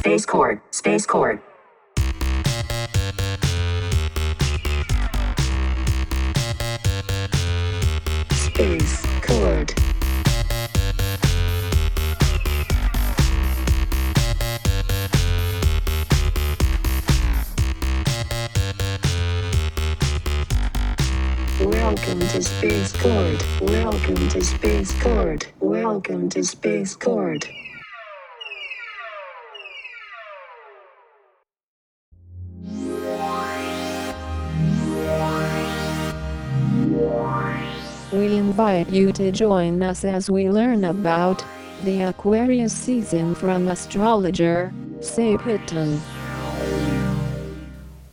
Space Cord. Space Cord. Space. Welcome to Space Cord. Welcome to Space Cord. Welcome to Space Cord. Invite you to join us as we learn about the Aquarius season from astrologer Say Pitton.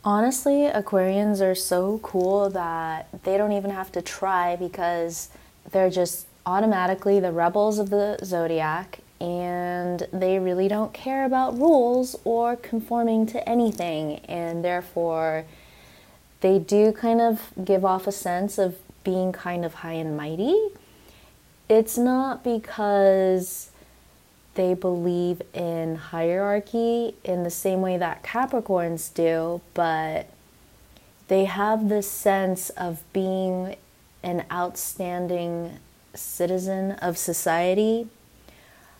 Honestly, Aquarians are so cool that they don't even have to try because they're just automatically the rebels of the zodiac and they really don't care about rules or conforming to anything and therefore they do kind of give off a sense of being kind of high and mighty. It's not because they believe in hierarchy in the same way that Capricorns do, but they have this sense of being an outstanding citizen of society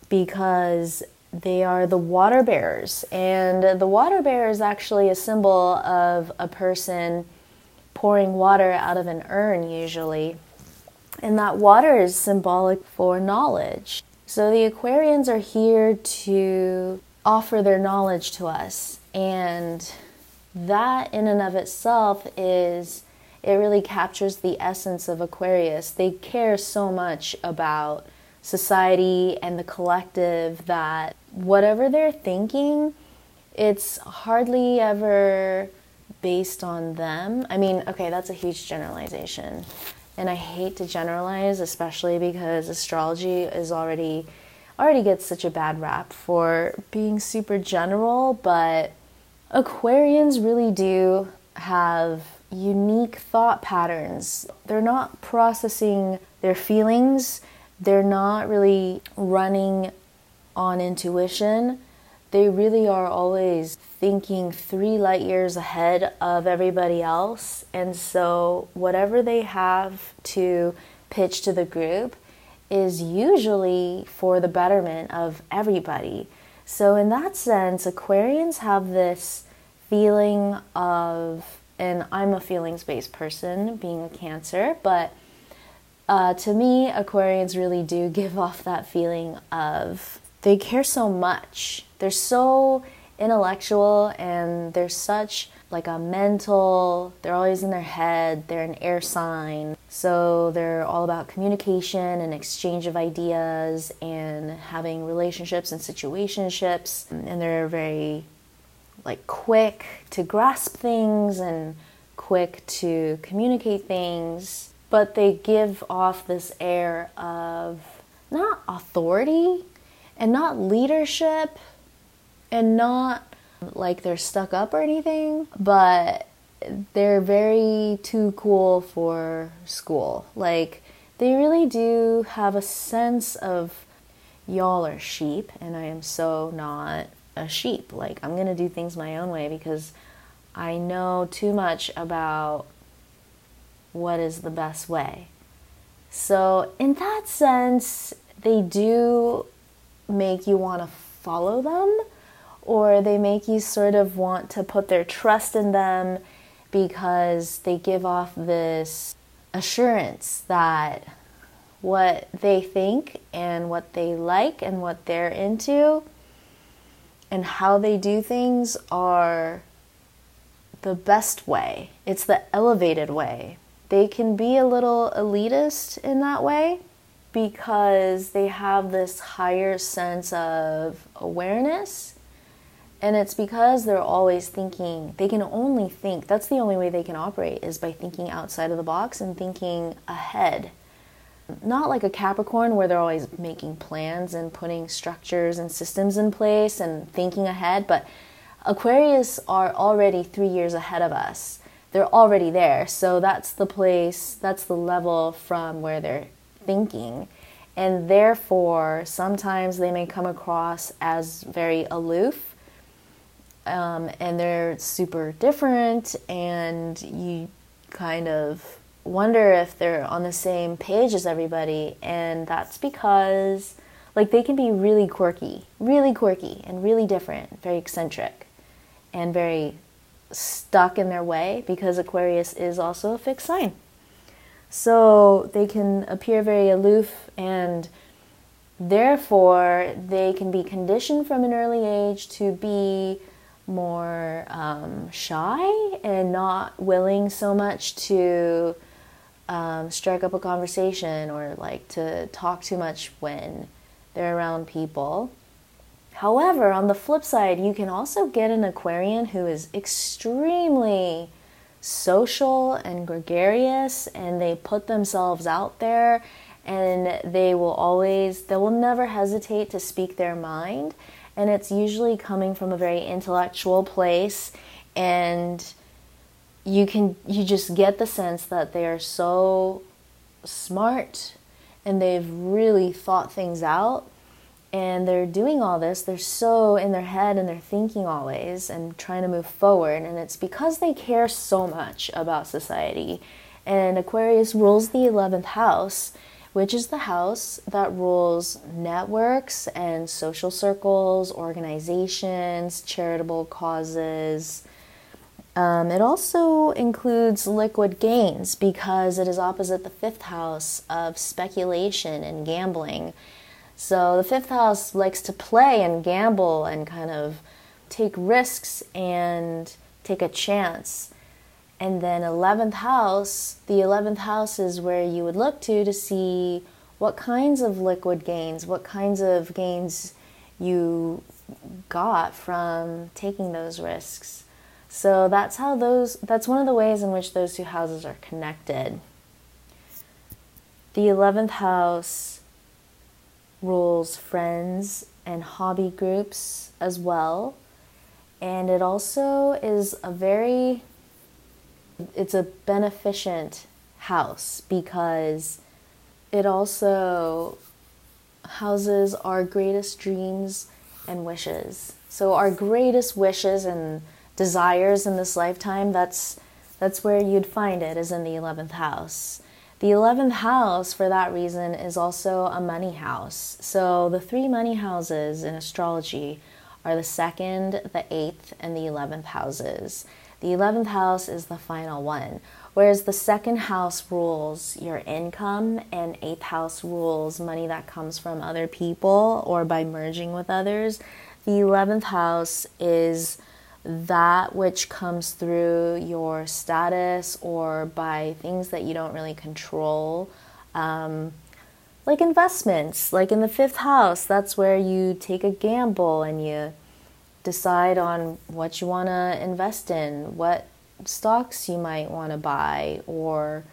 because they are the water bearers. And the water bearer is actually a symbol of a person pouring water out of an urn, usually. And that water is symbolic for knowledge. So the Aquarians are here to offer their knowledge to us. And that, in and of itself, is it really captures the essence of Aquarius. They care so much about society and the collective that whatever they're thinking, it's hardly ever based on them. I mean, okay, that's a huge generalization. And I hate to generalize, especially because astrology is already already gets such a bad rap for being super general, but Aquarians really do have unique thought patterns. They're not processing their feelings, they're not really running on intuition. They really are always thinking three light years ahead of everybody else. And so, whatever they have to pitch to the group is usually for the betterment of everybody. So, in that sense, Aquarians have this feeling of, and I'm a feelings based person being a Cancer, but uh, to me, Aquarians really do give off that feeling of they care so much. They're so intellectual and they're such like a mental, they're always in their head, they're an air sign. So they're all about communication and exchange of ideas and having relationships and situationships. And they're very like quick to grasp things and quick to communicate things, but they give off this air of not authority and not leadership and not like they're stuck up or anything, but they're very too cool for school. Like, they really do have a sense of y'all are sheep, and I am so not a sheep. Like, I'm gonna do things my own way because I know too much about what is the best way. So, in that sense, they do make you want to follow them or they make you sort of want to put their trust in them because they give off this assurance that what they think and what they like and what they're into and how they do things are the best way. It's the elevated way. They can be a little elitist in that way because they have this higher sense of awareness and it's because they're always thinking, they can only think, that's the only way they can operate is by thinking outside of the box and thinking ahead. Not like a Capricorn where they're always making plans and putting structures and systems in place and thinking ahead, but Aquarius are already three years ahead of us. They're already there. So that's the place, that's the level from where they're thinking. And therefore, sometimes they may come across as very aloof um, and they're super different, and you kind of wonder if they're on the same page as everybody, and that's because like they can be really quirky, really quirky, and really different, very eccentric, and very stuck in their way because Aquarius is also a fixed sign. So they can appear very aloof and therefore they can be conditioned from an early age to be more um, shy and not willing so much to um, strike up a conversation or like to talk too much when they're around people. However, on the flip side, you can also get an Aquarian who is extremely social and gregarious and they put themselves out there and they will always, they will never hesitate to speak their mind. And it's usually coming from a very intellectual place and you can you just get the sense that they are so smart and they've really thought things out and they're doing all this. They're so in their head and they're thinking always and trying to move forward. And it's because they care so much about society. And aquarius rules the 11th house which is the house that rules networks and social circles organizations charitable causes um, it also includes liquid gains because it is opposite the fifth house of speculation and gambling. So the fifth house likes to play and gamble and kind of take risks and take a chance. And then 11th house, the 11th house is where you would look to to see what kinds of liquid gains, what kinds of gains you got from taking those risks. So that's how those that's one of the ways in which those two houses are connected. The 11th house rules friends and hobby groups as well. And it also is a very it's a beneficent house because it also houses our greatest dreams and wishes. So our greatest wishes and desires in this lifetime, that's that's where you'd find it is in the 11th house. The 11th house, for that reason, is also a money house. So the three money houses in astrology are the second, the eighth, and the 11th houses. The 11th house is the final one, whereas the second house rules your income, and eighth house rules money that comes from other people or by merging with others. The 11th house is that which comes through your status or by things that you don't really control. Um, like investments, like in the fifth house, that's where you take a gamble and you decide on what you want to invest in, what stocks you might want to buy, or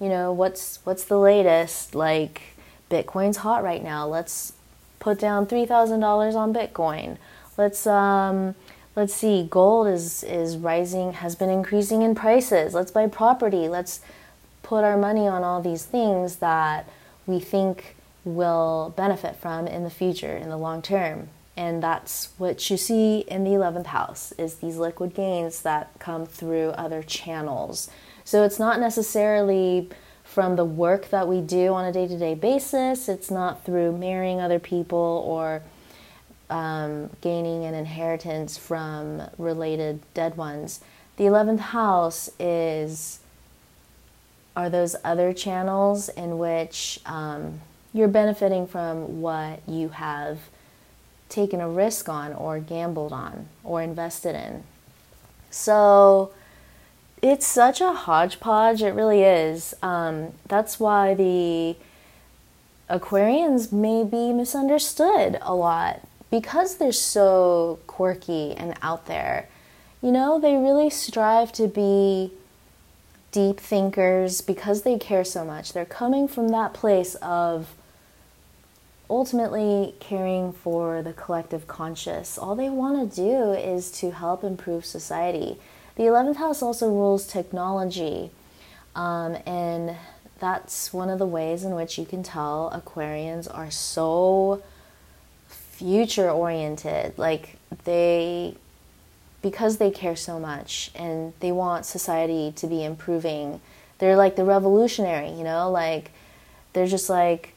you know what's what's the latest. Like Bitcoin's hot right now. Let's put down three thousand dollars on Bitcoin. Let's um, let's see, gold is, is rising, has been increasing in prices. Let's buy property. Let's put our money on all these things that we think will benefit from in the future, in the long term. And that's what you see in the 11th house is these liquid gains that come through other channels. So it's not necessarily from the work that we do on a day-to-day basis. It's not through marrying other people or um, gaining an inheritance from related dead ones. The 11th house is are those other channels in which um, you're benefiting from what you have taken a risk on or gambled on or invested in. So it's such a hodgepodge, it really is. Um, that's why the Aquarians may be misunderstood a lot because they're so quirky and out there, you know, they really strive to be deep thinkers because they care so much. They're coming from that place of ultimately caring for the collective conscious. All they want to do is to help improve society. The 11th house also rules technology, um, and that's one of the ways in which you can tell Aquarians are so future oriented. Like they because they care so much and they want society to be improving. They're like the revolutionary, you know, like they're just like,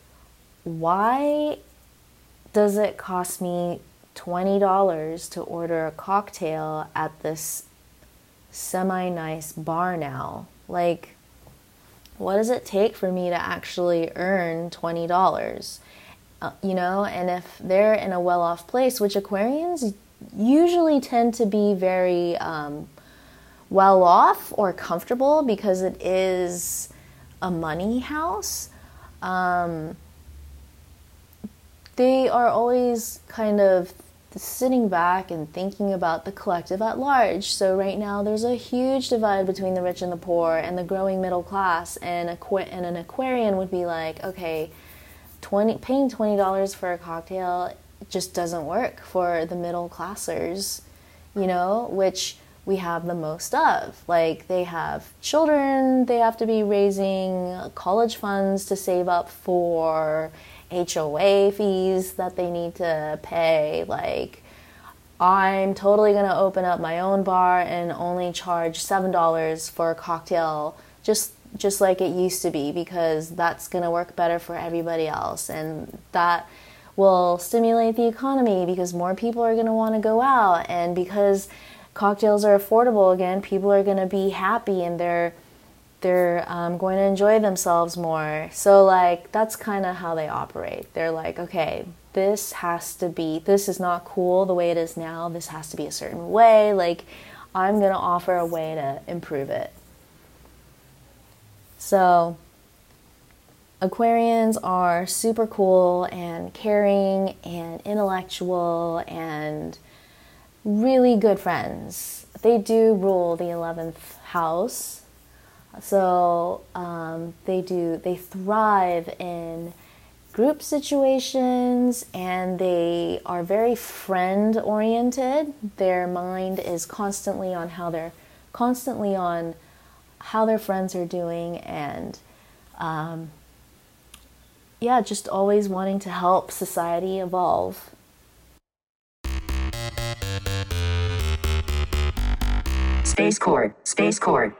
why does it cost me $20 to order a cocktail at this semi nice bar now? Like, what does it take for me to actually earn $20? Uh, you know, and if they're in a well off place, which Aquarians usually tend to be very um, well off or comfortable because it is a money house. Um, they are always kind of sitting back and thinking about the collective at large. So right now there's a huge divide between the rich and the poor and the growing middle class and, aqu- and an aquarian would be like, okay, 20 paying $20 for a cocktail just doesn't work for the middle classers, you know, which we have the most of. Like they have children, they have to be raising college funds to save up for HOA fees that they need to pay. Like I'm totally to open up my own bar and only charge $7 for a cocktail just just like it used to be because that's to work better for everybody else and that will stimulate the economy because more people are to want to go out and because cocktails are affordable again people are to be happy and they're they're um, going to enjoy themselves more. So like that's kind of how they operate. They're like okay this has to be this is not cool the way it is now. This has to be a certain way. Like i'm going to offer a way to improve it. So Aquarians are super cool and caring and intellectual and really good friends. They do rule the 11th house. So um, they do, they thrive in group situations and they are very friend oriented. Their mind is constantly on how they're constantly on how their friends are doing and um, yeah, just always wanting to help society evolve. Space Court, Space Court.